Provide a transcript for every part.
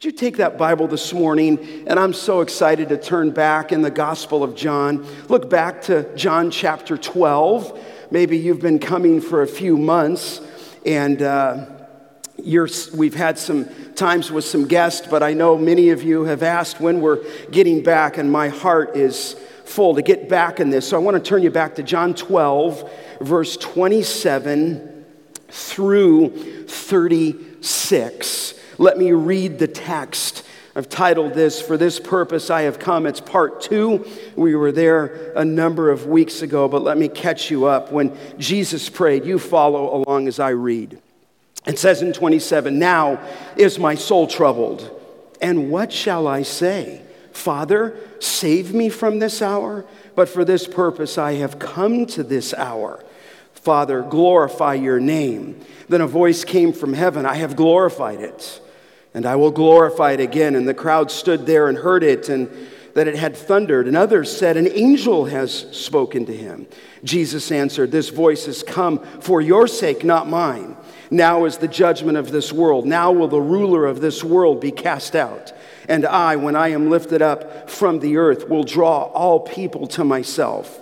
Would you take that Bible this morning? And I'm so excited to turn back in the Gospel of John. Look back to John chapter 12. Maybe you've been coming for a few months and uh, we've had some times with some guests, but I know many of you have asked when we're getting back, and my heart is full to get back in this. So I want to turn you back to John 12, verse 27 through 36. Let me read the text. I've titled this, For This Purpose I Have Come. It's part two. We were there a number of weeks ago, but let me catch you up. When Jesus prayed, you follow along as I read. It says in 27, Now is my soul troubled, and what shall I say? Father, save me from this hour, but for this purpose I have come to this hour. Father, glorify your name. Then a voice came from heaven I have glorified it and I will glorify it again. And the crowd stood there and heard it, and that it had thundered. And others said, An angel has spoken to him. Jesus answered, This voice has come for your sake, not mine. Now is the judgment of this world. Now will the ruler of this world be cast out. And I, when I am lifted up from the earth, will draw all people to myself.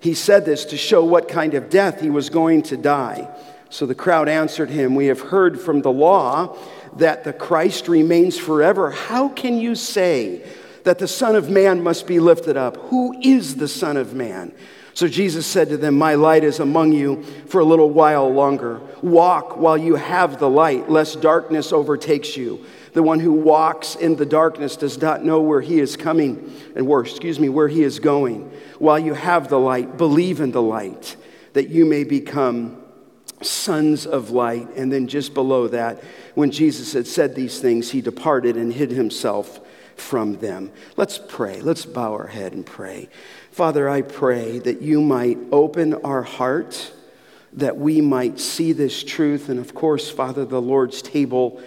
He said this to show what kind of death he was going to die. So the crowd answered him, We have heard from the law that the Christ remains forever, how can you say that the Son of Man must be lifted up? Who is the Son of Man? So Jesus said to them, My light is among you for a little while longer. Walk while you have the light, lest darkness overtakes you. The one who walks in the darkness does not know where he is coming and where, excuse me, where he is going. While you have the light, believe in the light, that you may become sons of light. And then just below that, when Jesus had said these things, he departed and hid himself from them. Let's pray. Let's bow our head and pray. Father, I pray that you might open our heart, that we might see this truth. And of course, Father, the Lord's table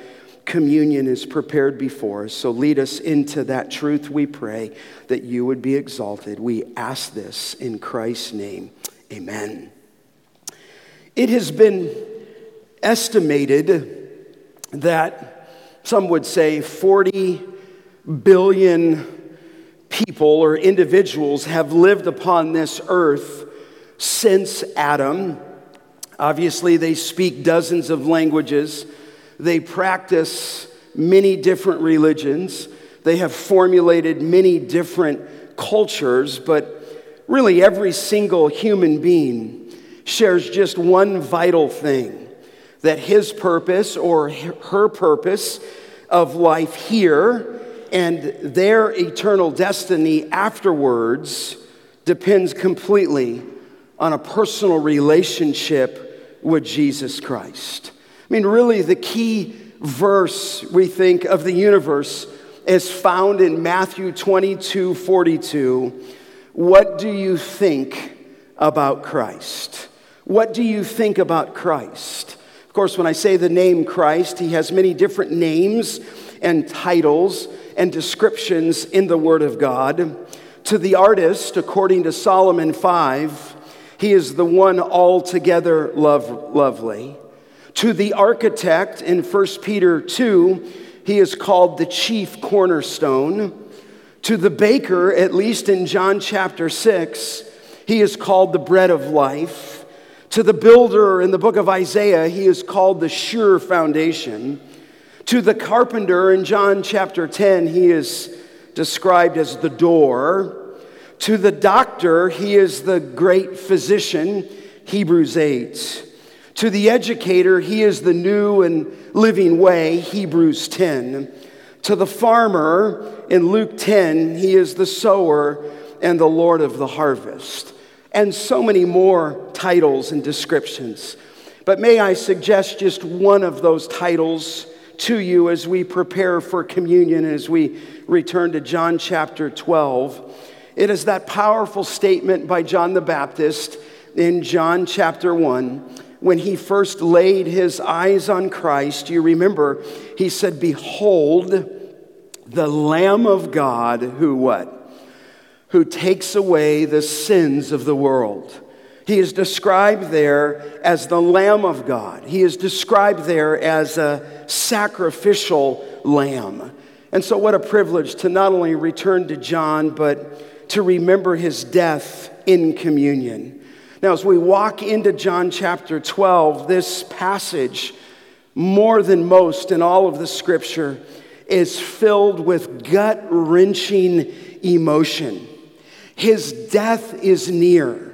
communion is prepared before us. So lead us into that truth, we pray, that you would be exalted. We ask this in Christ's name. Amen. It has been estimated that some would say 40 billion people or individuals have lived upon this earth since Adam. Obviously, they speak dozens of languages, they practice many different religions, they have formulated many different cultures, but really every single human being shares just one vital thing that his purpose or her purpose of life here and their eternal destiny afterwards depends completely on a personal relationship with Jesus Christ. I mean, really, the key verse we think of the universe is found in Matthew 22 42. What do you think about Christ? What do you think about Christ? Of course, when I say the name Christ, he has many different names and titles and descriptions in the Word of God. To the artist, according to Solomon 5, he is the one altogether love, lovely. To the architect in 1 Peter 2, he is called the chief cornerstone. To the baker, at least in John chapter 6, he is called the bread of life. To the builder in the book of Isaiah, he is called the sure foundation. To the carpenter in John chapter 10, he is described as the door. To the doctor, he is the great physician, Hebrews 8. To the educator, he is the new and living way, Hebrews 10. To the farmer, in Luke 10, he is the sower and the Lord of the harvest and so many more titles and descriptions. But may I suggest just one of those titles to you as we prepare for communion, as we return to John chapter 12. It is that powerful statement by John the Baptist in John chapter 1 when he first laid his eyes on Christ. You remember, he said, Behold, the Lamb of God who what? Who takes away the sins of the world. He is described there as the Lamb of God. He is described there as a sacrificial lamb. And so, what a privilege to not only return to John, but to remember his death in communion. Now, as we walk into John chapter 12, this passage, more than most in all of the scripture, is filled with gut wrenching emotion. His death is near.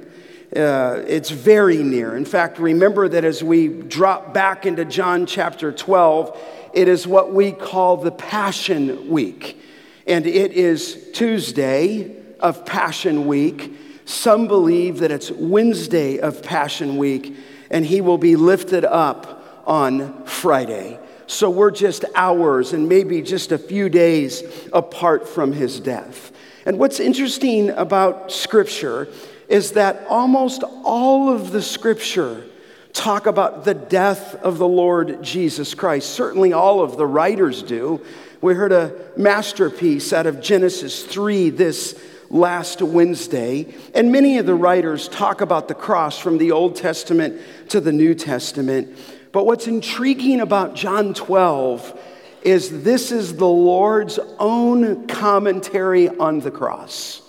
Uh, it's very near. In fact, remember that as we drop back into John chapter 12, it is what we call the Passion Week. And it is Tuesday of Passion Week. Some believe that it's Wednesday of Passion Week, and he will be lifted up on Friday. So we're just hours and maybe just a few days apart from his death. And what's interesting about Scripture is that almost all of the Scripture talk about the death of the Lord Jesus Christ. Certainly, all of the writers do. We heard a masterpiece out of Genesis 3 this last Wednesday, and many of the writers talk about the cross from the Old Testament to the New Testament. But what's intriguing about John 12 is this is the Lord's own commentary on the cross.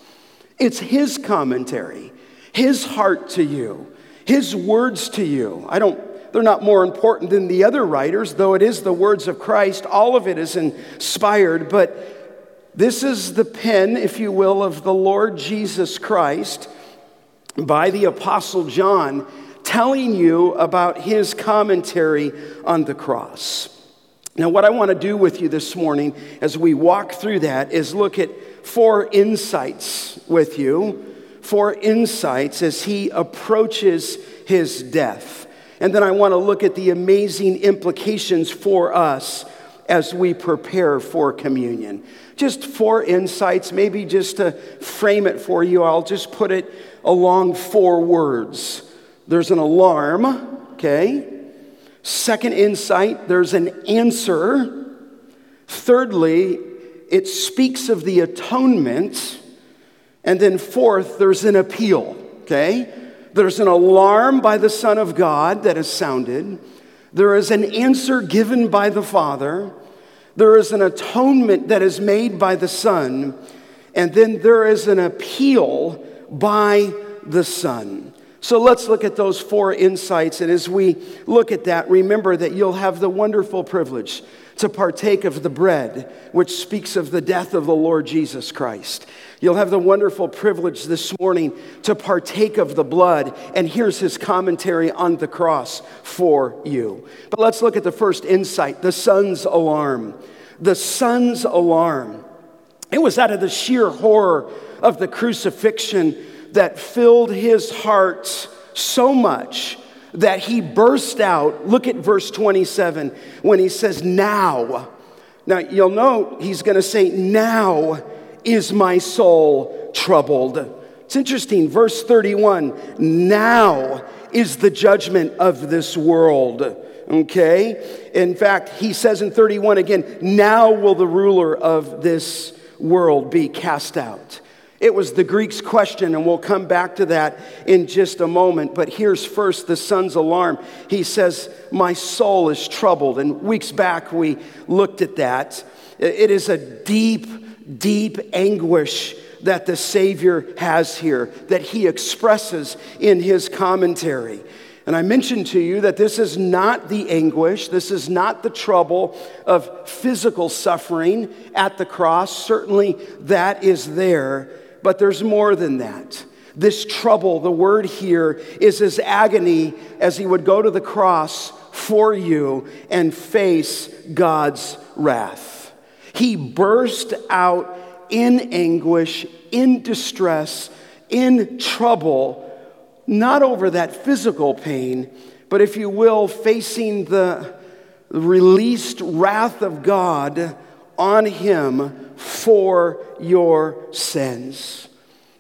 It's His commentary, His heart to you, His words to you. I don't, they're not more important than the other writers, though it is the words of Christ. All of it is inspired, but this is the pen, if you will, of the Lord Jesus Christ by the Apostle John telling you about his commentary on the cross. Now, what I want to do with you this morning as we walk through that is look at four insights with you, four insights as he approaches his death. And then I want to look at the amazing implications for us as we prepare for communion. Just four insights, maybe just to frame it for you, I'll just put it along four words there's an alarm, okay? Second insight, there's an answer. Thirdly, it speaks of the atonement. And then fourth, there's an appeal, okay? There's an alarm by the Son of God that is sounded. There is an answer given by the Father. There is an atonement that is made by the Son. And then there is an appeal by the Son. So let's look at those four insights. And as we look at that, remember that you'll have the wonderful privilege to partake of the bread, which speaks of the death of the Lord Jesus Christ. You'll have the wonderful privilege this morning to partake of the blood, and here's his commentary on the cross for you. But let's look at the first insight the son's alarm. The son's alarm. It was out of the sheer horror of the crucifixion that filled his heart so much that he burst out. Look at verse 27 when he says, Now. Now, you'll note he's going to say, Now is my soul troubled. It's interesting. Verse 31 Now is the judgment of this world. Okay? In fact, he says in 31 again, Now will the ruler of this world be cast out. It was the Greek's question, and we'll come back to that in just a moment. But here's first the son's alarm. He says, My soul is troubled. And weeks back, we looked at that. It is a deep, deep anguish that the Savior has here, that he expresses in his commentary. And I mentioned to you that this is not the anguish, this is not the trouble of physical suffering at the cross. Certainly that is there but there's more than that. This trouble, the word here is his agony as he would go to the cross for you and face God's wrath. He burst out in anguish, in distress, in trouble, not over that physical pain, but if you will, facing the released wrath of God on him for your sins.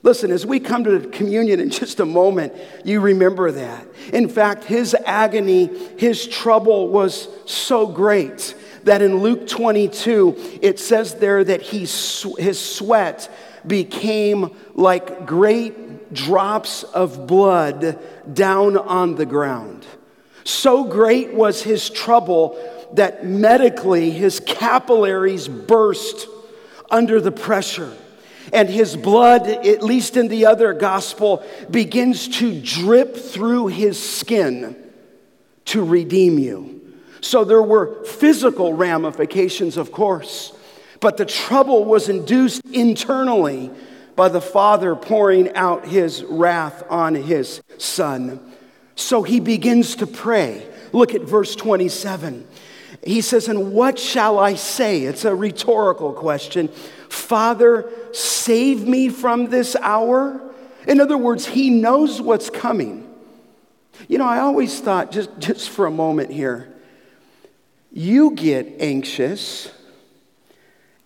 Listen, as we come to communion in just a moment, you remember that. In fact, his agony, his trouble was so great that in Luke 22, it says there that he, his sweat became like great drops of blood down on the ground. So great was his trouble that medically his capillaries burst under the pressure. And his blood, at least in the other gospel, begins to drip through his skin to redeem you. So there were physical ramifications, of course, but the trouble was induced internally by the Father pouring out his wrath on his Son. So he begins to pray. Look at verse 27. He says, And what shall I say? It's a rhetorical question. Father, save me from this hour. In other words, he knows what's coming. You know, I always thought, just, just for a moment here, you get anxious,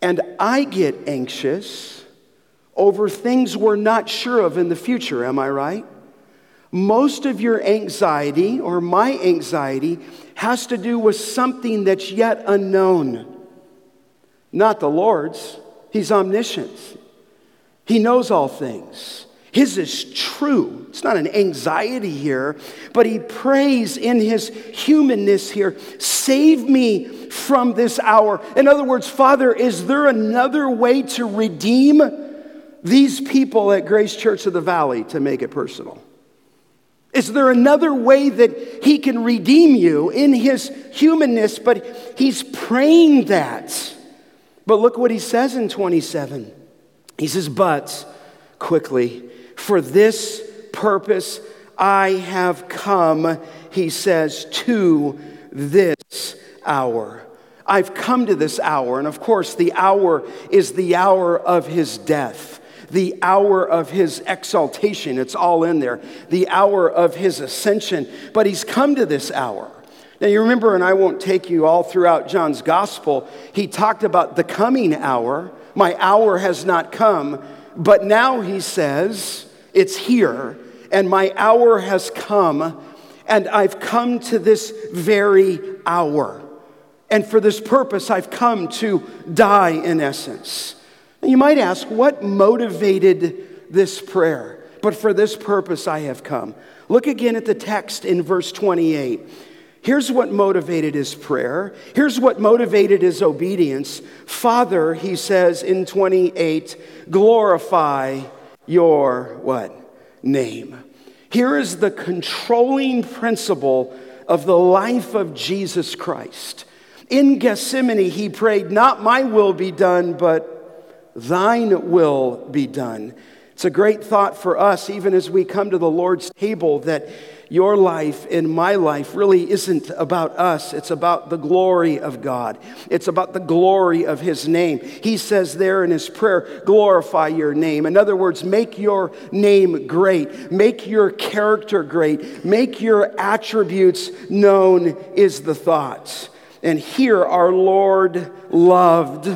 and I get anxious over things we're not sure of in the future. Am I right? Most of your anxiety, or my anxiety, has to do with something that's yet unknown, not the Lord's. He's omniscient, He knows all things. His is true. It's not an anxiety here, but he prays in his humanness here save me from this hour. In other words, Father, is there another way to redeem these people at Grace Church of the Valley to make it personal? Is there another way that he can redeem you in his humanness? But he's praying that. But look what he says in 27. He says, But quickly, for this purpose I have come, he says, to this hour. I've come to this hour. And of course, the hour is the hour of his death, the hour of his exaltation. It's all in there, the hour of his ascension. But he's come to this hour. Now, you remember, and I won't take you all throughout John's gospel, he talked about the coming hour. My hour has not come. But now he says, it's here, and my hour has come, and I've come to this very hour. And for this purpose, I've come to die in essence. And you might ask, what motivated this prayer? But for this purpose, I have come. Look again at the text in verse 28. Here's what motivated his prayer. Here's what motivated his obedience. Father, he says in 28, glorify your what? Name. Here is the controlling principle of the life of Jesus Christ. In Gethsemane, he prayed, Not my will be done, but thine will be done. It's a great thought for us, even as we come to the Lord's table, that your life and my life really isn't about us. It's about the glory of God. It's about the glory of His name. He says there in His prayer, glorify your name. In other words, make your name great, make your character great, make your attributes known, is the thought. And here our Lord loved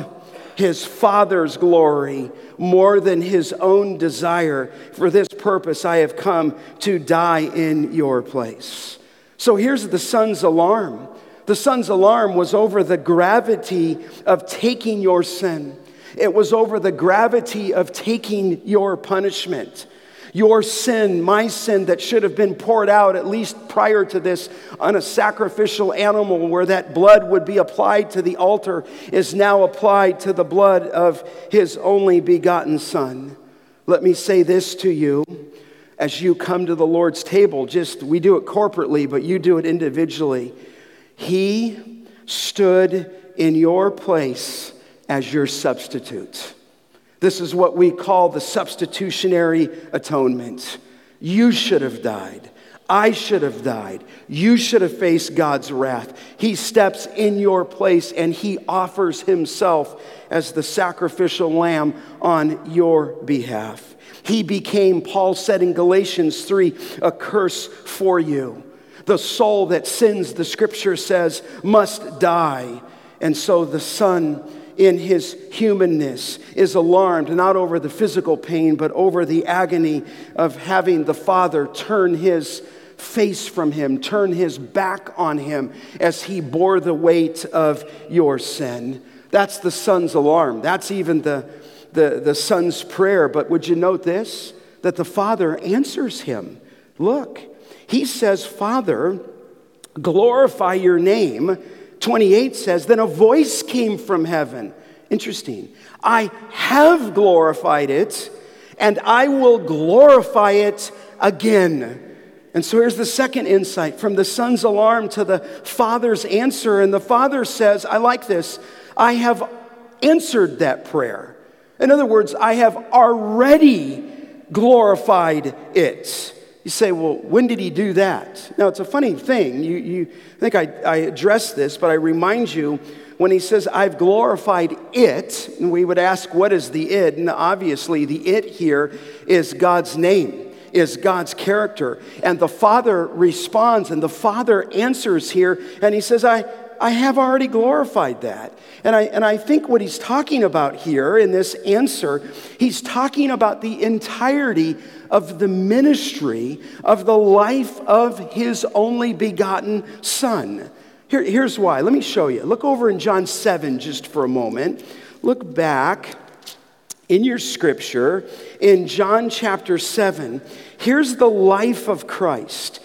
His Father's glory more than his own desire. For this purpose, I have come to die in your place. So here's the son's alarm. The son's alarm was over the gravity of taking your sin. It was over the gravity of taking your punishment. Your sin, my sin that should have been poured out at least prior to this on a sacrificial animal where that blood would be applied to the altar, is now applied to the blood of his only begotten Son. Let me say this to you as you come to the Lord's table. Just, we do it corporately, but you do it individually. He stood in your place as your substitute. This is what we call the substitutionary atonement. You should have died. I should have died. You should have faced God's wrath. He steps in your place and he offers himself as the sacrificial lamb on your behalf. He became, Paul said in Galatians 3, a curse for you. The soul that sins, the scripture says, must die. And so the Son in his humanness is alarmed not over the physical pain, but over the agony of having the Father turn his face from him, turn his back on him as he bore the weight of your sin. That's the Son's alarm. That's even the, the, the Son's prayer. But would you note this? That the Father answers him. Look, he says, Father, glorify your name 28 says, Then a voice came from heaven. Interesting. I have glorified it, and I will glorify it again. And so here's the second insight from the son's alarm to the father's answer. And the father says, I like this, I have answered that prayer. In other words, I have already glorified it. You say, well, when did he do that? Now, it's a funny thing. You, you I think I, I addressed this, but I remind you when he says, I've glorified it, and we would ask, what is the it? And obviously, the it here is God's name is God's character. And the Father responds, and the Father answers here, and he says, I, I have already glorified that. And I, and I think what he's talking about here in this answer, he's talking about the entirety of the ministry of the life of his only begotten Son. Here, here's why. Let me show you. Look over in John 7 just for a moment. Look back in your scripture in John chapter 7. Here's the life of Christ.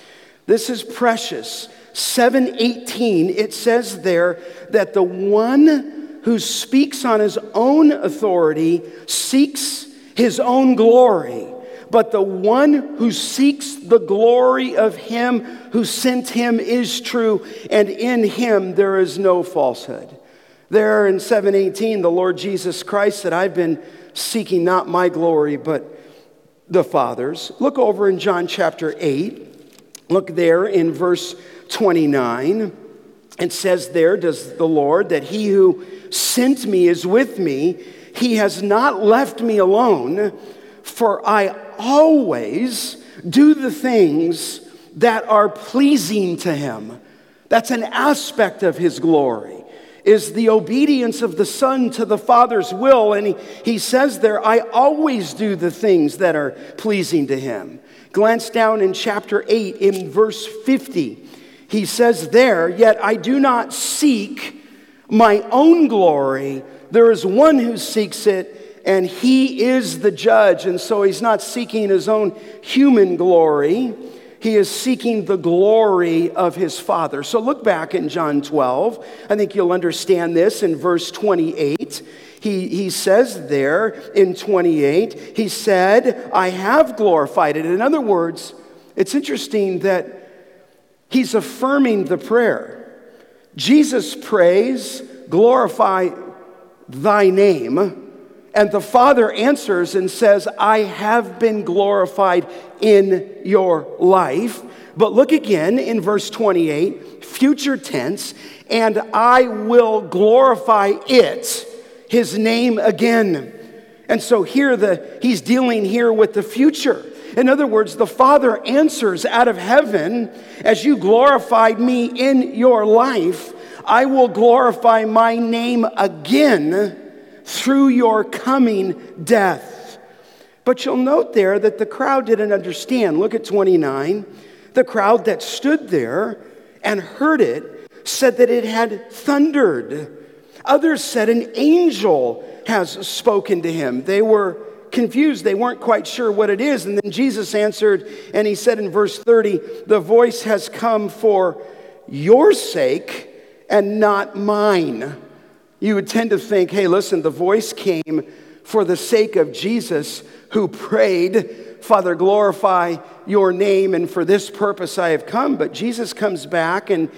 This is precious. 718, it says there that the one who speaks on his own authority seeks his own glory. But the one who seeks the glory of him who sent him is true, and in him there is no falsehood. There in 718, the Lord Jesus Christ said, I've been seeking not my glory, but the Father's. Look over in John chapter 8. Look there in verse 29. It says there, does the Lord, that he who sent me is with me. He has not left me alone, for I always do the things that are pleasing to him. That's an aspect of his glory is the obedience of the Son to the Father's will. And he, he says there, I always do the things that are pleasing to him. Glance down in chapter 8 in verse 50. He says there, Yet I do not seek my own glory. There is one who seeks it, and he is the judge. And so he's not seeking his own human glory he is seeking the glory of his Father. So look back in John 12. I think you'll understand this in verse 28. He, he says there in 28, he said, I have glorified it. In other words, it's interesting that he's affirming the prayer. Jesus prays, glorify thy name. And the Father answers and says, I have been glorified in your life. But look again in verse 28, future tense, and I will glorify it, his name again. And so here the he's dealing here with the future. In other words, the Father answers out of heaven, as you glorified me in your life, I will glorify my name again through your coming death. But you'll note there that the crowd didn't understand. Look at 29. The crowd that stood there and heard it said that it had thundered. Others said an angel has spoken to him. They were confused. They weren't quite sure what it is. And then Jesus answered, and he said in verse 30, The voice has come for your sake and not mine you would tend to think, hey, listen, the voice came for the sake of Jesus who prayed, Father, glorify your name, and for this purpose I have come. But Jesus comes back and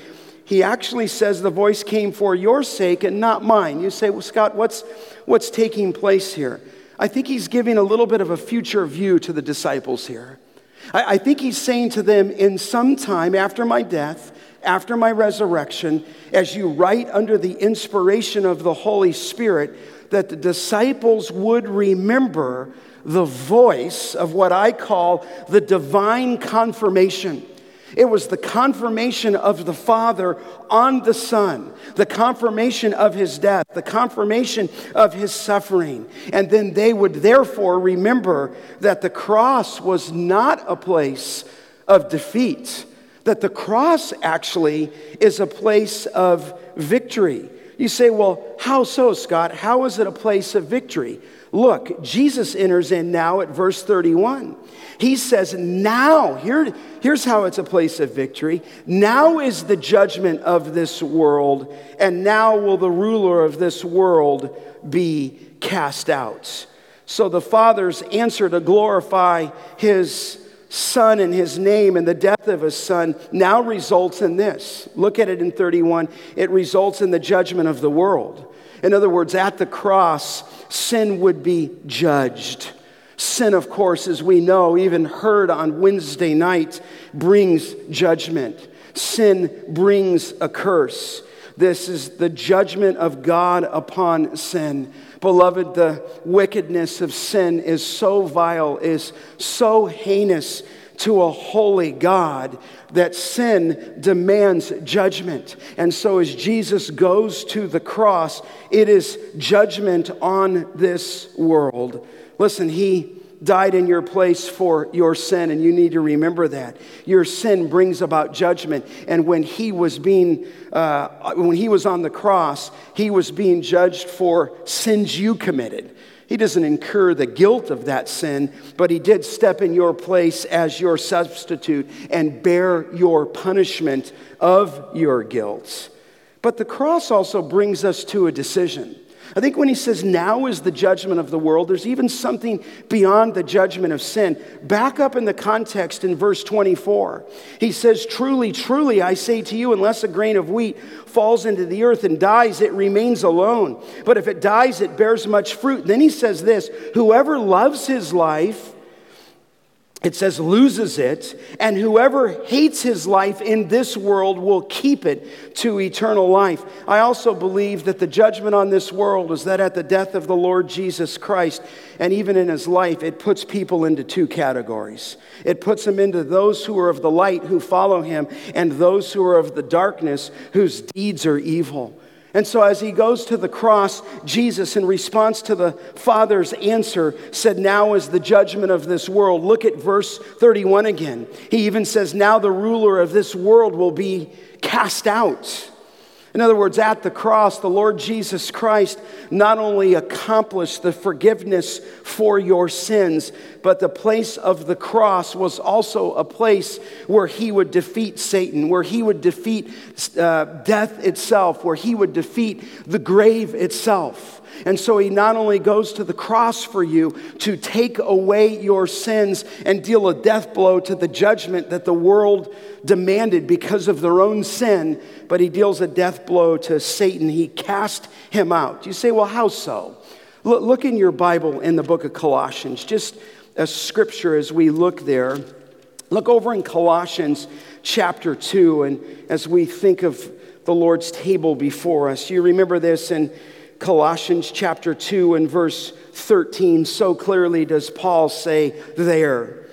he actually says the voice came for your sake and not mine. You say, well, Scott, what's, what's taking place here? I think he's giving a little bit of a future view to the disciples here. I, I think he's saying to them, in some time after my death, after my resurrection, as you write under the inspiration of the Holy Spirit, that the disciples would remember the voice of what I call the divine confirmation. It was the confirmation of the Father on the Son, the confirmation of his death, the confirmation of his suffering. And then they would therefore remember that the cross was not a place of defeat, that the cross actually is a place of victory. You say, well, how so, Scott? How is it a place of victory? Look, Jesus enters in now at verse 31. He says, Now, here, here's how it's a place of victory. Now is the judgment of this world, and now will the ruler of this world be cast out. So the Father's answer to glorify his Son and his name and the death of his Son now results in this. Look at it in 31. It results in the judgment of the world. In other words, at the cross, sin would be judged. Sin, of course, as we know, even heard on Wednesday night, brings judgment. Sin brings a curse. This is the judgment of God upon sin. Beloved, the wickedness of sin is so vile, is so heinous to a holy God that sin demands judgment. And so, as Jesus goes to the cross, it is judgment on this world. Listen, he died in your place for your sin, and you need to remember that. Your sin brings about judgment. And when he was being, uh, when he was on the cross, he was being judged for sins you committed. He doesn't incur the guilt of that sin, but he did step in your place as your substitute and bear your punishment of your guilt. But the cross also brings us to a decision. I think when he says now is the judgment of the world, there's even something beyond the judgment of sin. Back up in the context in verse 24. He says, Truly, truly, I say to you, unless a grain of wheat falls into the earth and dies, it remains alone. But if it dies, it bears much fruit. Then he says this Whoever loves his life, it says loses it, and whoever hates his life in this world will keep it to eternal life. I also believe that the judgment on this world is that at the death of the Lord Jesus Christ, and even in his life, it puts people into two categories. It puts them into those who are of the light, who follow him, and those who are of the darkness, whose deeds are evil. And so, as he goes to the cross, Jesus, in response to the Father's answer, said, Now is the judgment of this world. Look at verse 31 again. He even says, Now the ruler of this world will be cast out. In other words, at the cross, the Lord Jesus Christ not only accomplished the forgiveness for your sins, but the place of the cross was also a place where he would defeat Satan, where he would defeat uh, death itself, where he would defeat the grave itself. And so he not only goes to the cross for you to take away your sins and deal a death blow to the judgment that the world demanded because of their own sin, but he deals a death blow to Satan. He cast him out. You say, well, how so? Look, look in your Bible in the book of Colossians, just a scripture as we look there. Look over in Colossians chapter 2, and as we think of the Lord's table before us, you remember this in Colossians chapter 2 and verse 13, so clearly does Paul say there.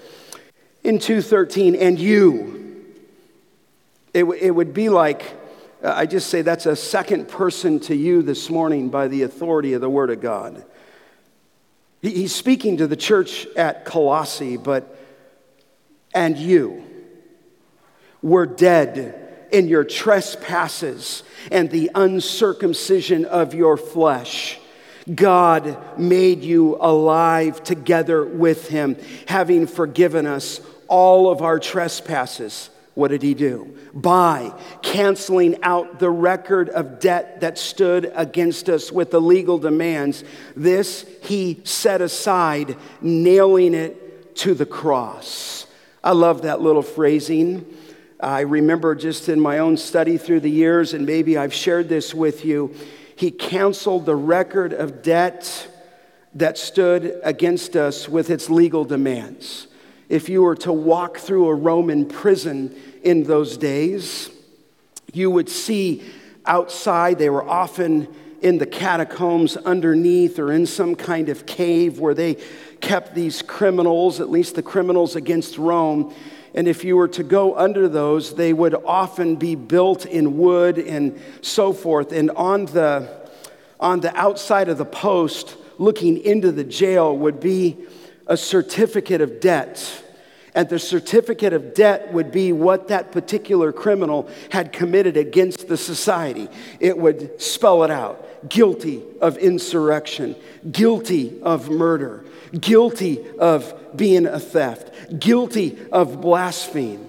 In 2:13, and you. It, it would be like, uh, I just say that's a second person to you this morning by the authority of the Word of God. He, he's speaking to the church at Colossae, but, and you were dead in your trespasses and the uncircumcision of your flesh. God made you alive together with him, having forgiven us all of our trespasses. What did he do? By canceling out the record of debt that stood against us with the legal demands, this he set aside, nailing it to the cross. I love that little phrasing. I remember just in my own study through the years, and maybe I've shared this with you, he canceled the record of debt that stood against us with its legal demands. If you were to walk through a Roman prison in those days, you would see outside, they were often in the catacombs underneath or in some kind of cave where they kept these criminals, at least the criminals against Rome. And if you were to go under those, they would often be built in wood and so forth. And on the, on the outside of the post, looking into the jail, would be a certificate of debt. And the certificate of debt would be what that particular criminal had committed against the society. It would spell it out guilty of insurrection, guilty of murder, guilty of being a theft, guilty of blasphemy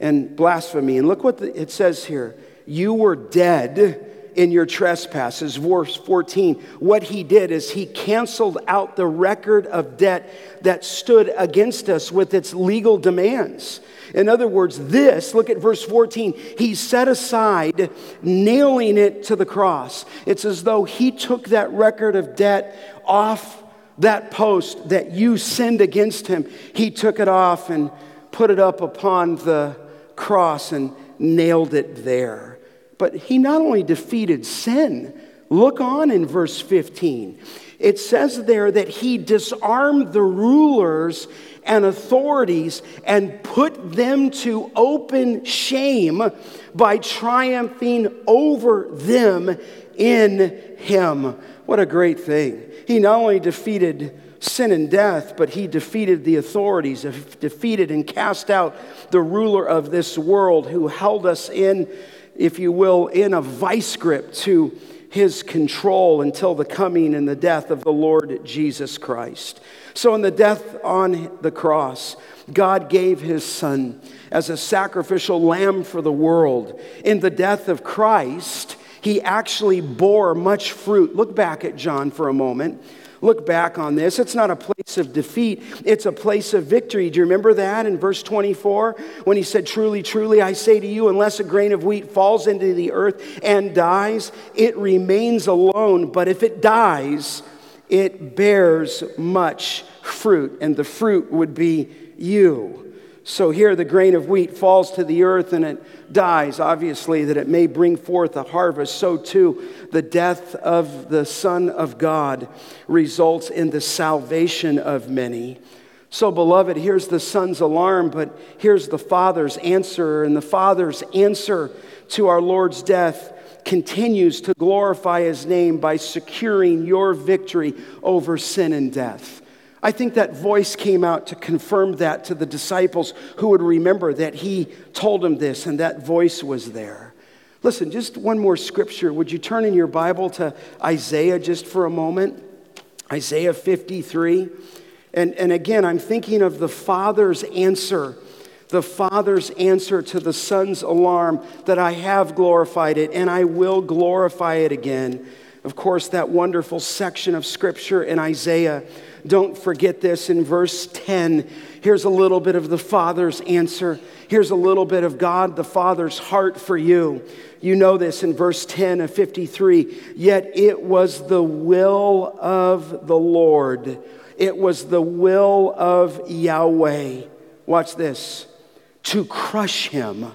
and blasphemy. And look what it says here you were dead in your trespasses. Verse 14, what he did is he canceled out the record of debt that stood against us with its legal demands. In other words, this, look at verse 14, he set aside, nailing it to the cross. It's as though he took that record of debt off that post that you sinned against him. He took it off and put it up upon the cross and nailed it there. But he not only defeated sin, look on in verse 15. It says there that he disarmed the rulers and authorities and put them to open shame by triumphing over them in him. What a great thing. He not only defeated sin and death, but he defeated the authorities, defeated and cast out the ruler of this world who held us in if you will, in a vice grip to his control until the coming and the death of the Lord Jesus Christ. So, in the death on the cross, God gave his son as a sacrificial lamb for the world. In the death of Christ, he actually bore much fruit. Look back at John for a moment look back on this. It's not a place of defeat, it's a place of victory. Do you remember that in verse 24 when he said, Truly, truly, I say to you, unless a grain of wheat falls into the earth and dies, it remains alone. But if it dies, it bears much fruit, and the fruit would be you. So here the grain of wheat falls to the earth and it dies, obviously, that it may bring forth a harvest. So too, the death of the Son of God results in the salvation of many. So, beloved, here's the Son's alarm, but here's the Father's answer. And the Father's answer to our Lord's death continues to glorify His name by securing your victory over sin and death. I think that voice came out to confirm that to the disciples who would remember that he told them this and that voice was there. Listen, just one more scripture. Would you turn in your Bible to Isaiah just for a moment? Isaiah 53. And, and again, I'm thinking of the Father's answer, the Father's answer to the Son's alarm that I have glorified it and I will glorify it again. Of course, that wonderful section of scripture in Isaiah don't forget this in verse 10. Here's a little bit of the Father's answer. Here's a little bit of God the Father's heart for you. You know this in verse 10 of 53. Yet it was the will of the Lord, it was the will of Yahweh. Watch this to crush him.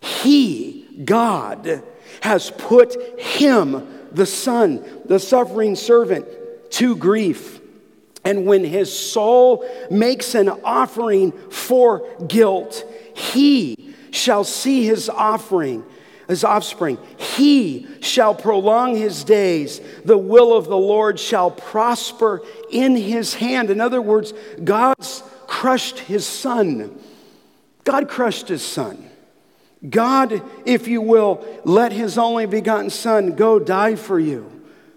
He, God, has put him, the Son, the suffering servant, to grief. And when his soul makes an offering for guilt, he shall see his offering, his offspring. He shall prolong his days. The will of the Lord shall prosper in his hand. In other words, God's crushed his son. God crushed his son. God, if you will, let his only begotten son go die for you.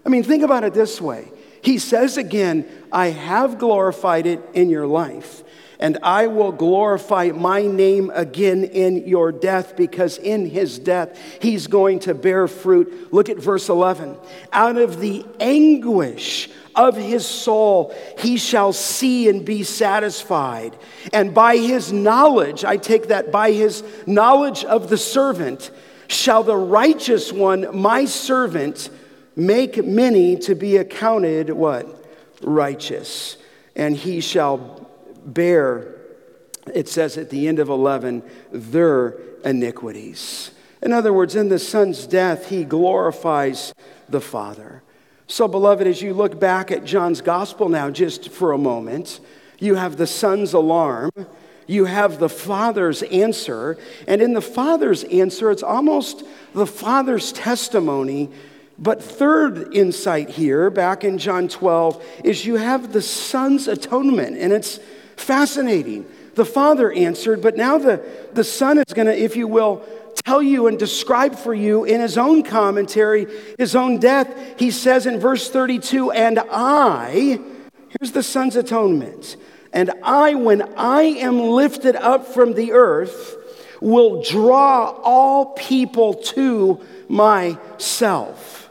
I mean, think about it this way. He says again, I have glorified it in your life, and I will glorify my name again in your death, because in his death, he's going to bear fruit. Look at verse 11. Out of the anguish of his soul, he shall see and be satisfied. And by his knowledge, I take that by his knowledge of the servant, shall the righteous one, my servant, make many to be accounted what? Righteous. And he shall bear, it says at the end of 11, their iniquities. In other words, in the Son's death, he glorifies the Father. So, beloved, as you look back at John's gospel now, just for a moment, you have the Son's alarm, you have the Father's answer, and in the Father's answer, it's almost the Father's testimony but third insight here, back in John 12, is you have the Son's atonement, and it's fascinating. The Father answered, but now the, the Son is going to, if you will, tell you and describe for you in his own commentary, his own death. He says in verse 32, and I, here's the Son's atonement, and I, when I am lifted up from the earth, will draw all people to myself.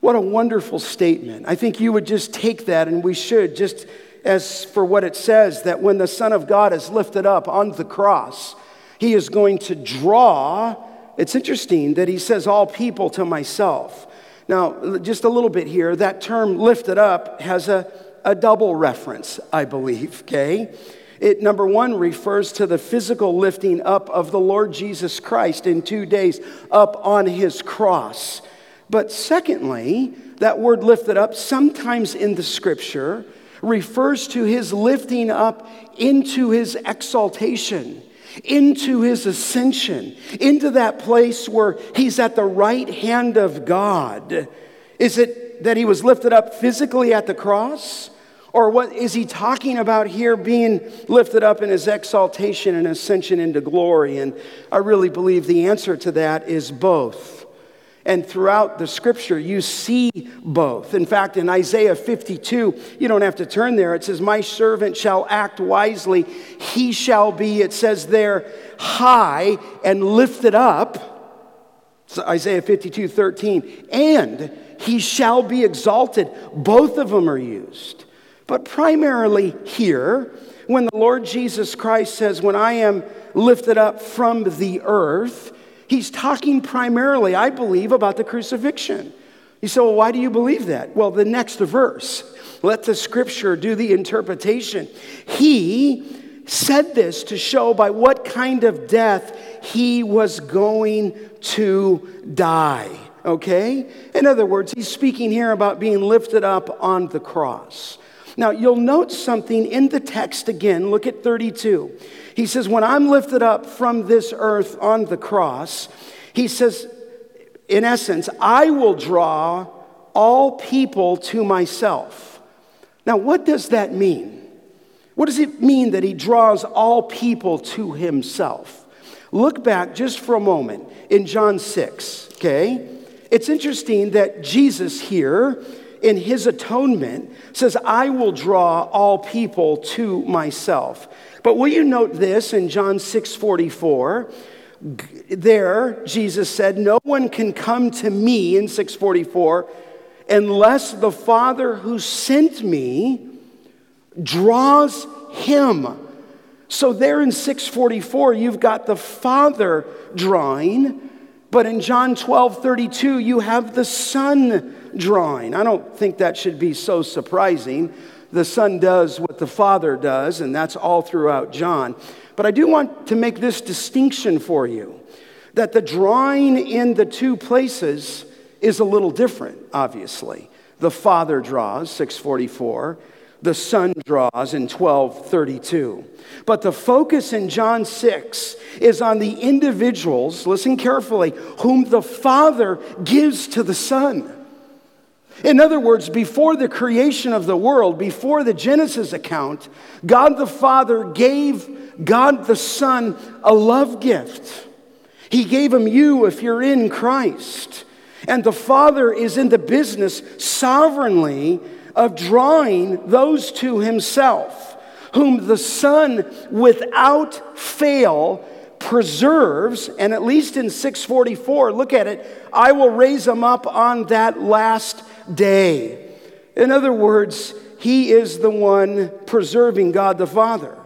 What a wonderful statement. I think you would just take that, and we should, just as for what it says, that when the Son of God is lifted up on the cross, he is going to draw. It's interesting that he says, All people to myself. Now, just a little bit here, that term lifted up has a, a double reference, I believe, okay? It, number one, refers to the physical lifting up of the Lord Jesus Christ in two days up on his cross. But secondly, that word lifted up, sometimes in the scripture, refers to his lifting up into his exaltation, into his ascension, into that place where he's at the right hand of God. Is it that he was lifted up physically at the cross? Or what is he talking about here being lifted up in his exaltation and ascension into glory? And I really believe the answer to that is both. And throughout the scripture, you see both. In fact, in Isaiah 52, you don't have to turn there. It says, My servant shall act wisely. He shall be, it says there, high and lifted up. So Isaiah 52, 13. And he shall be exalted. Both of them are used. But primarily here, when the Lord Jesus Christ says, When I am lifted up from the earth, He's talking primarily, I believe, about the crucifixion. You say, well, why do you believe that? Well, the next verse, let the scripture do the interpretation. He said this to show by what kind of death he was going to die. Okay? In other words, he's speaking here about being lifted up on the cross. Now, you'll note something in the text again. Look at 32. He says, When I'm lifted up from this earth on the cross, he says, in essence, I will draw all people to myself. Now, what does that mean? What does it mean that he draws all people to himself? Look back just for a moment in John 6, okay? It's interesting that Jesus here, in his atonement, says, I will draw all people to myself. But will you note this in John 6 44? There, Jesus said, No one can come to me in 644 unless the Father who sent me draws him. So, there in 644, you've got the Father drawing, but in John 12 32, you have the Son drawing. I don't think that should be so surprising the Son does what the Father does, and that's all throughout John. But I do want to make this distinction for you that the drawing in the two places is a little different, obviously. The Father draws, 644. The Son draws in 1232. But the focus in John 6 is on the individuals, listen carefully, whom the Father gives to the Son. In other words, before the creation of the world, before the Genesis account, God the Father gave God the Son a love gift. He gave him you if you're in Christ. And the Father is in the business sovereignly of drawing those to himself, whom the Son without fail preserves, and at least in 644, look at it, I will raise them up on that last day. In other words, he is the one preserving God the Father.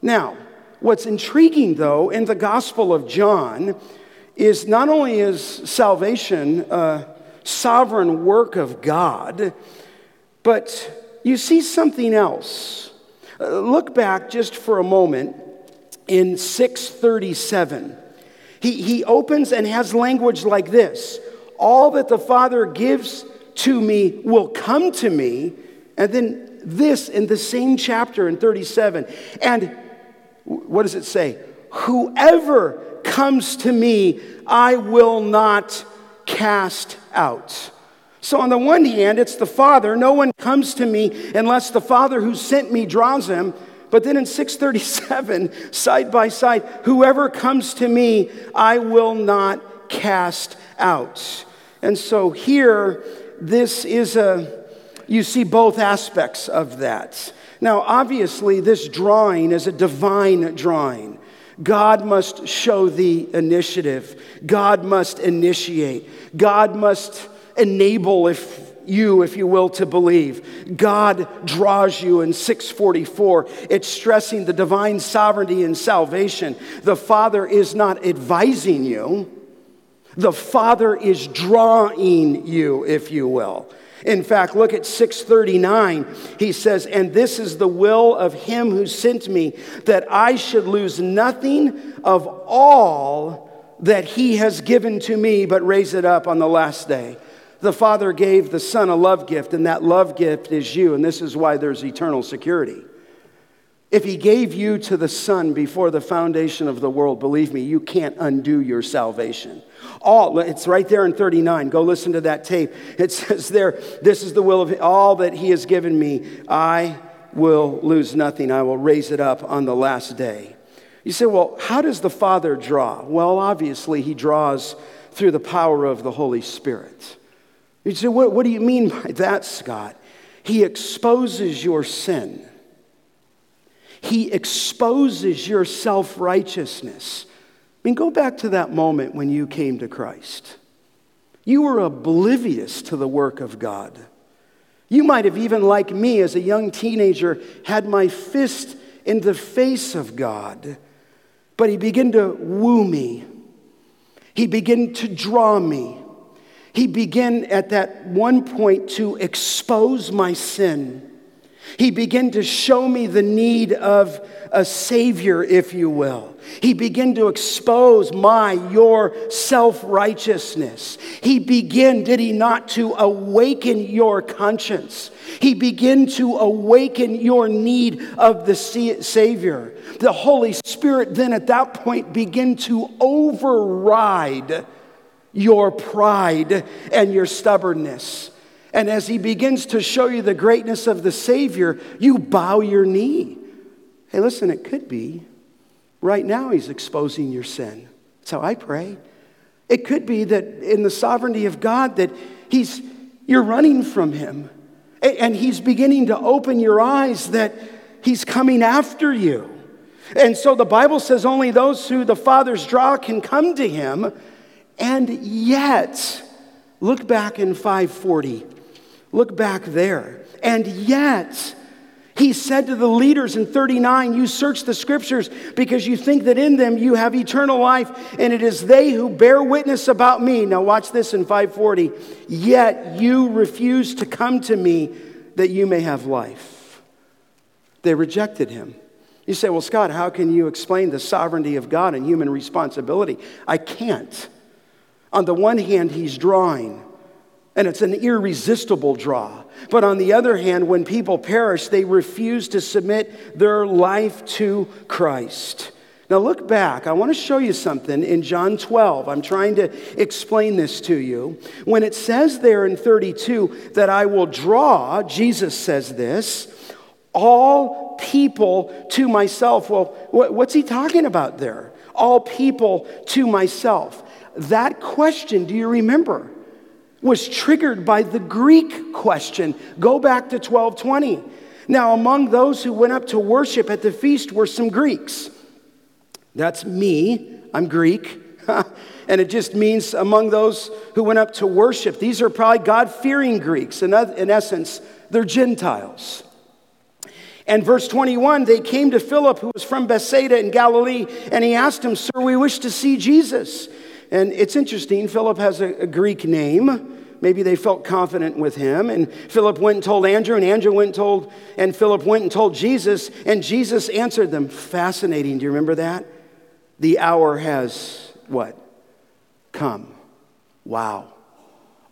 Now, what's intriguing though in the Gospel of John is not only is salvation a sovereign work of God, but you see something else. Uh, look back just for a moment in 637. He, he opens and has language like this All that the Father gives to me will come to me. And then this in the same chapter in 37. And what does it say? Whoever comes to me, I will not cast out. So, on the one hand, it's the Father. No one comes to me unless the Father who sent me draws him. But then in 637, side by side, whoever comes to me, I will not cast out. And so here, this is a, you see both aspects of that. Now, obviously, this drawing is a divine drawing. God must show the initiative. God must initiate. God must enable if you, if you will, to believe. God draws you in 644. It's stressing the divine sovereignty and salvation. The Father is not advising you, the Father is drawing you, if you will. In fact, look at 639. He says, And this is the will of him who sent me, that I should lose nothing of all that he has given to me, but raise it up on the last day. The Father gave the Son a love gift, and that love gift is you, and this is why there's eternal security. If He gave you to the Son before the foundation of the world, believe me, you can't undo your salvation. All, it's right there in 39. Go listen to that tape. It says there, This is the will of all that He has given me. I will lose nothing. I will raise it up on the last day. You say, Well, how does the Father draw? Well, obviously, He draws through the power of the Holy Spirit. You say, what, what do you mean by that, Scott? He exposes your sin. He exposes your self righteousness. I mean, go back to that moment when you came to Christ. You were oblivious to the work of God. You might have even, like me, as a young teenager, had my fist in the face of God. But He began to woo me, He began to draw me. He began at that one point to expose my sin. He began to show me the need of a Savior, if you will. He began to expose my, your self righteousness. He began, did he not, to awaken your conscience. He began to awaken your need of the Savior. The Holy Spirit then at that point began to override your pride and your stubbornness. And as he begins to show you the greatness of the Savior, you bow your knee. Hey, listen, it could be right now he's exposing your sin. That's how I pray. It could be that in the sovereignty of God that he's you're running from him. And he's beginning to open your eyes that he's coming after you. And so the Bible says only those who the Father's draw can come to him. And yet, look back in 540. Look back there. And yet, he said to the leaders in 39, You search the scriptures because you think that in them you have eternal life, and it is they who bear witness about me. Now, watch this in 540. Yet you refuse to come to me that you may have life. They rejected him. You say, Well, Scott, how can you explain the sovereignty of God and human responsibility? I can't. On the one hand, he's drawing, and it's an irresistible draw. But on the other hand, when people perish, they refuse to submit their life to Christ. Now, look back. I want to show you something in John 12. I'm trying to explain this to you. When it says there in 32 that I will draw, Jesus says this, all people to myself. Well, what's he talking about there? All people to myself. That question, do you remember, was triggered by the Greek question. Go back to 1220. Now, among those who went up to worship at the feast were some Greeks. That's me. I'm Greek. and it just means among those who went up to worship. These are probably God fearing Greeks. In, in essence, they're Gentiles. And verse 21 they came to Philip, who was from Bethsaida in Galilee, and he asked him, Sir, we wish to see Jesus. And it's interesting, Philip has a, a Greek name. Maybe they felt confident with him. And Philip went and told Andrew, and Andrew went and told, and Philip went and told Jesus, and Jesus answered them. Fascinating. Do you remember that? The hour has what? Come. Wow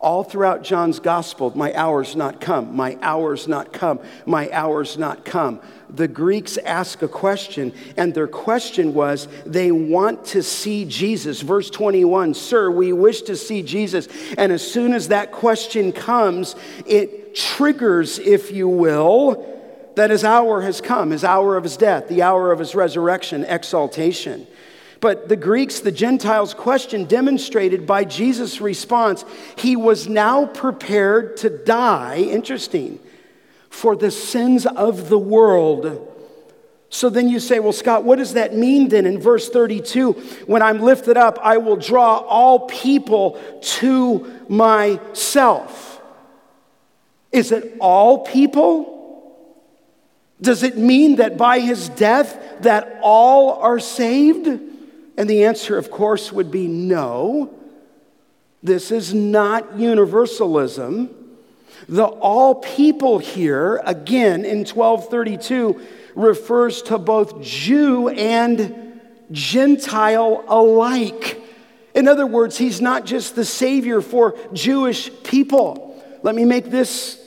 all throughout John's gospel, my hour's not come, my hour's not come, my hour's not come. The Greeks ask a question, and their question was they want to see Jesus. Verse 21 Sir, we wish to see Jesus. And as soon as that question comes, it triggers, if you will, that his hour has come, his hour of his death, the hour of his resurrection, exaltation. But the Greeks, the Gentiles' question demonstrated by Jesus' response, he was now prepared to die, interesting, for the sins of the world. So then you say, well, Scott, what does that mean then in verse 32? When I'm lifted up, I will draw all people to myself. Is it all people? Does it mean that by his death that all are saved? And the answer, of course, would be no. This is not universalism. The all people here, again in 1232, refers to both Jew and Gentile alike. In other words, he's not just the Savior for Jewish people. Let me make this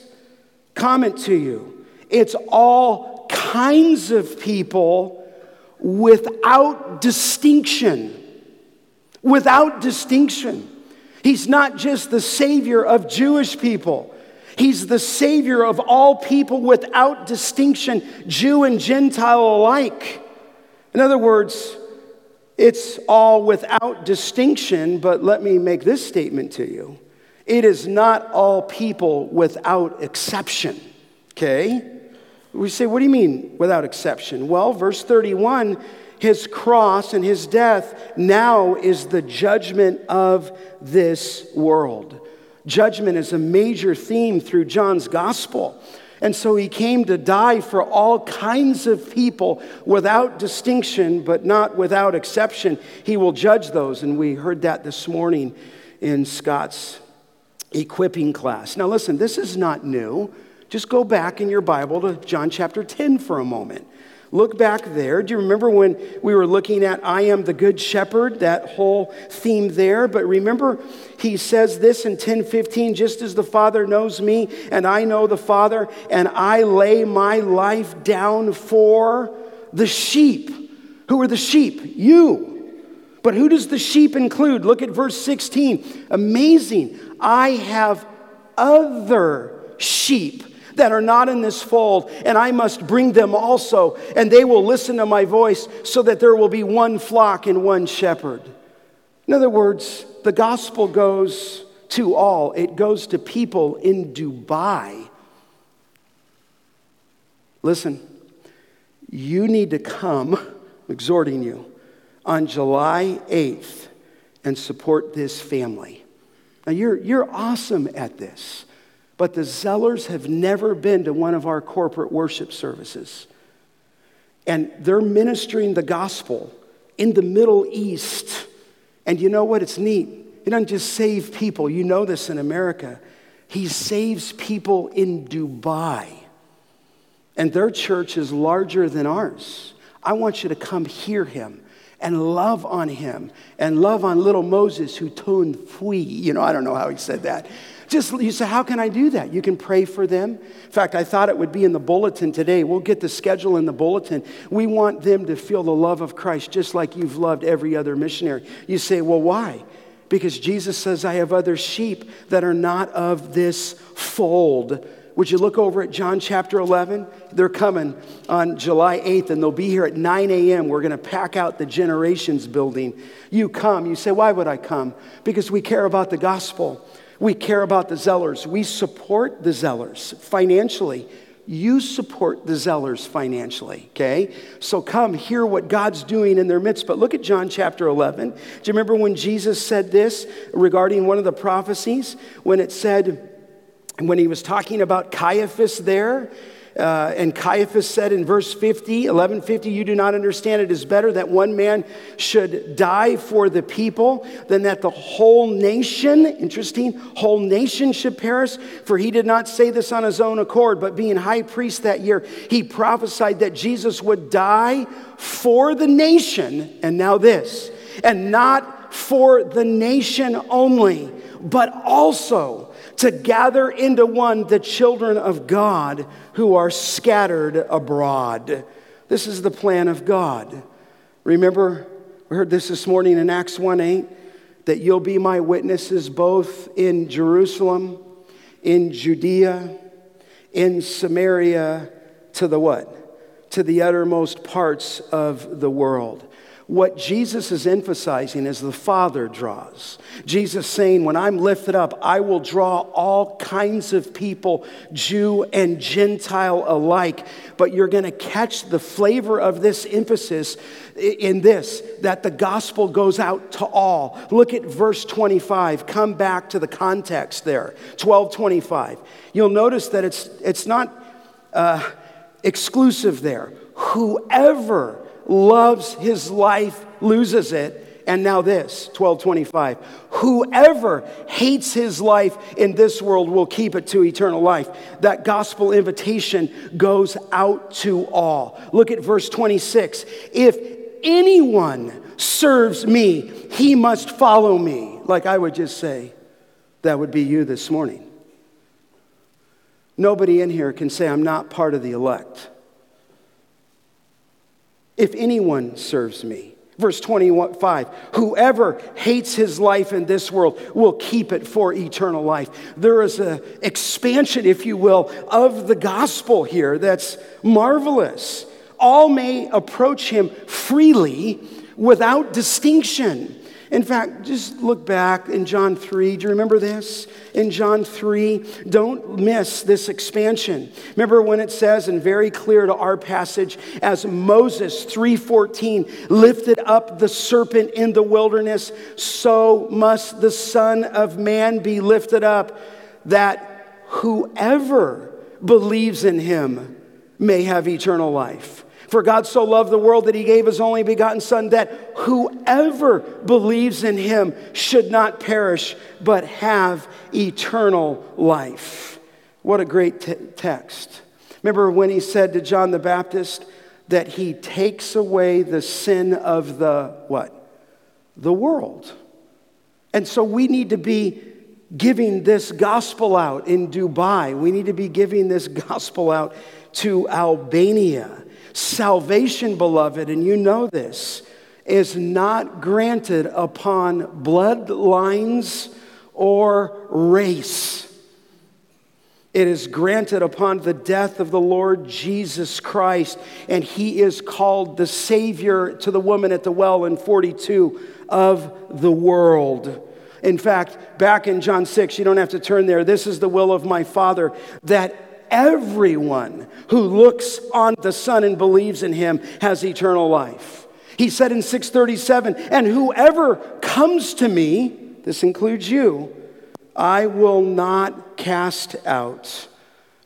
comment to you it's all kinds of people without distinction. Without distinction. He's not just the Savior of Jewish people. He's the Savior of all people without distinction, Jew and Gentile alike. In other words, it's all without distinction, but let me make this statement to you. It is not all people without exception, okay? We say, what do you mean without exception? Well, verse 31 his cross and his death now is the judgment of this world. Judgment is a major theme through John's gospel. And so he came to die for all kinds of people without distinction, but not without exception. He will judge those. And we heard that this morning in Scott's equipping class. Now, listen, this is not new. Just go back in your Bible to John chapter 10 for a moment. Look back there. Do you remember when we were looking at I am the good shepherd, that whole theme there? But remember, he says this in 1015 just as the Father knows me, and I know the Father, and I lay my life down for the sheep. Who are the sheep? You. But who does the sheep include? Look at verse 16. Amazing. I have other sheep that are not in this fold, and I must bring them also, and they will listen to my voice, so that there will be one flock and one shepherd. In other words, the gospel goes to all, it goes to people in Dubai. Listen, you need to come, exhorting you, on July 8th and support this family. Now, you're, you're awesome at this. But the Zellers have never been to one of our corporate worship services. And they're ministering the gospel in the Middle East. And you know what? It's neat. He doesn't just save people. You know this in America. He saves people in Dubai. And their church is larger than ours. I want you to come hear him and love on him and love on little Moses who toned fui. You know, I don't know how he said that. Just you say, how can I do that? You can pray for them. In fact, I thought it would be in the bulletin today. We'll get the schedule in the bulletin. We want them to feel the love of Christ just like you've loved every other missionary. You say, well, why? Because Jesus says, I have other sheep that are not of this fold. Would you look over at John chapter 11? They're coming on July 8th and they'll be here at 9 a.m. We're going to pack out the Generations building. You come. You say, Why would I come? Because we care about the gospel. We care about the Zellers. We support the Zellers financially. You support the Zellers financially, okay? So come hear what God's doing in their midst. But look at John chapter 11. Do you remember when Jesus said this regarding one of the prophecies? When it said, when he was talking about Caiaphas there, uh, and Caiaphas said in verse 50, 1150, you do not understand it is better that one man should die for the people than that the whole nation, interesting, whole nation should perish. For he did not say this on his own accord, but being high priest that year, he prophesied that Jesus would die for the nation. And now this, and not for the nation only, but also to gather into one the children of God who are scattered abroad. This is the plan of God. Remember, we heard this this morning in Acts 1 8 that you'll be my witnesses both in Jerusalem, in Judea, in Samaria, to the what? To the uttermost parts of the world. What Jesus is emphasizing is the Father draws. Jesus saying, When I'm lifted up, I will draw all kinds of people, Jew and Gentile alike. But you're going to catch the flavor of this emphasis in this that the gospel goes out to all. Look at verse 25. Come back to the context there 1225. You'll notice that it's, it's not uh, exclusive there. Whoever loves his life loses it. And now this, 1225. Whoever hates his life in this world will keep it to eternal life. That gospel invitation goes out to all. Look at verse 26. If anyone serves me, he must follow me. Like I would just say, that would be you this morning. Nobody in here can say, I'm not part of the elect if anyone serves me. Verse 25, whoever hates his life in this world will keep it for eternal life. There is an expansion, if you will, of the gospel here that's marvelous. All may approach him freely without distinction. In fact, just look back in John 3. Do you remember this? In John 3, don't miss this expansion. Remember when it says, and very clear to our passage, as Moses 3:14 lifted up the serpent in the wilderness, so must the Son of Man be lifted up, that whoever believes in him may have eternal life. For God so loved the world that he gave his only begotten Son, that whoever believes in him should not perish, but have eternal life. What a great t- text. Remember when he said to John the Baptist that he takes away the sin of the what? The world. And so we need to be giving this gospel out in Dubai. We need to be giving this gospel out to Albania. Salvation, beloved, and you know this, is not granted upon bloodlines or race. It is granted upon the death of the Lord Jesus Christ, and he is called the Savior to the woman at the well in 42 of the world. In fact, back in John 6, you don't have to turn there. This is the will of my Father that everyone who looks on the Son and believes in him has eternal life. He said in 637, and whoever comes to me, this includes you, I will not cast out.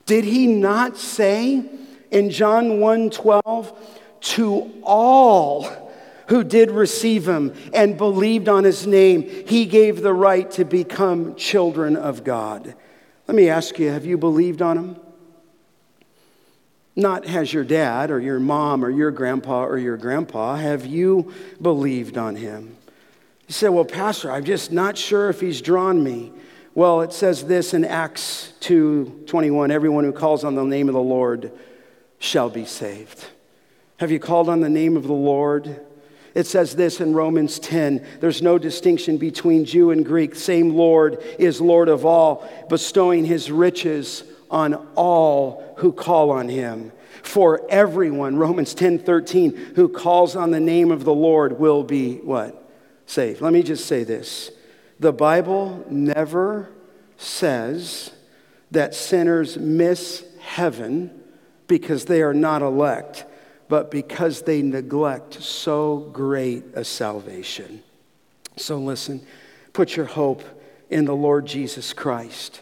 Did he not say in John 1 12, to all who did receive him and believed on his name, he gave the right to become children of God. Let me ask you, have you believed on him? Not has your dad or your mom or your grandpa or your grandpa, have you believed on him? You say, Well, Pastor, I'm just not sure if he's drawn me. Well, it says this in Acts 2 21 everyone who calls on the name of the Lord shall be saved. Have you called on the name of the Lord? It says this in Romans 10 there's no distinction between Jew and Greek. Same Lord is Lord of all, bestowing his riches on all who call on him. For everyone, Romans 10 13, who calls on the name of the Lord will be what? Saved. Let me just say this the Bible never says that sinners miss heaven because they are not elect, but because they neglect so great a salvation. So listen, put your hope in the Lord Jesus Christ.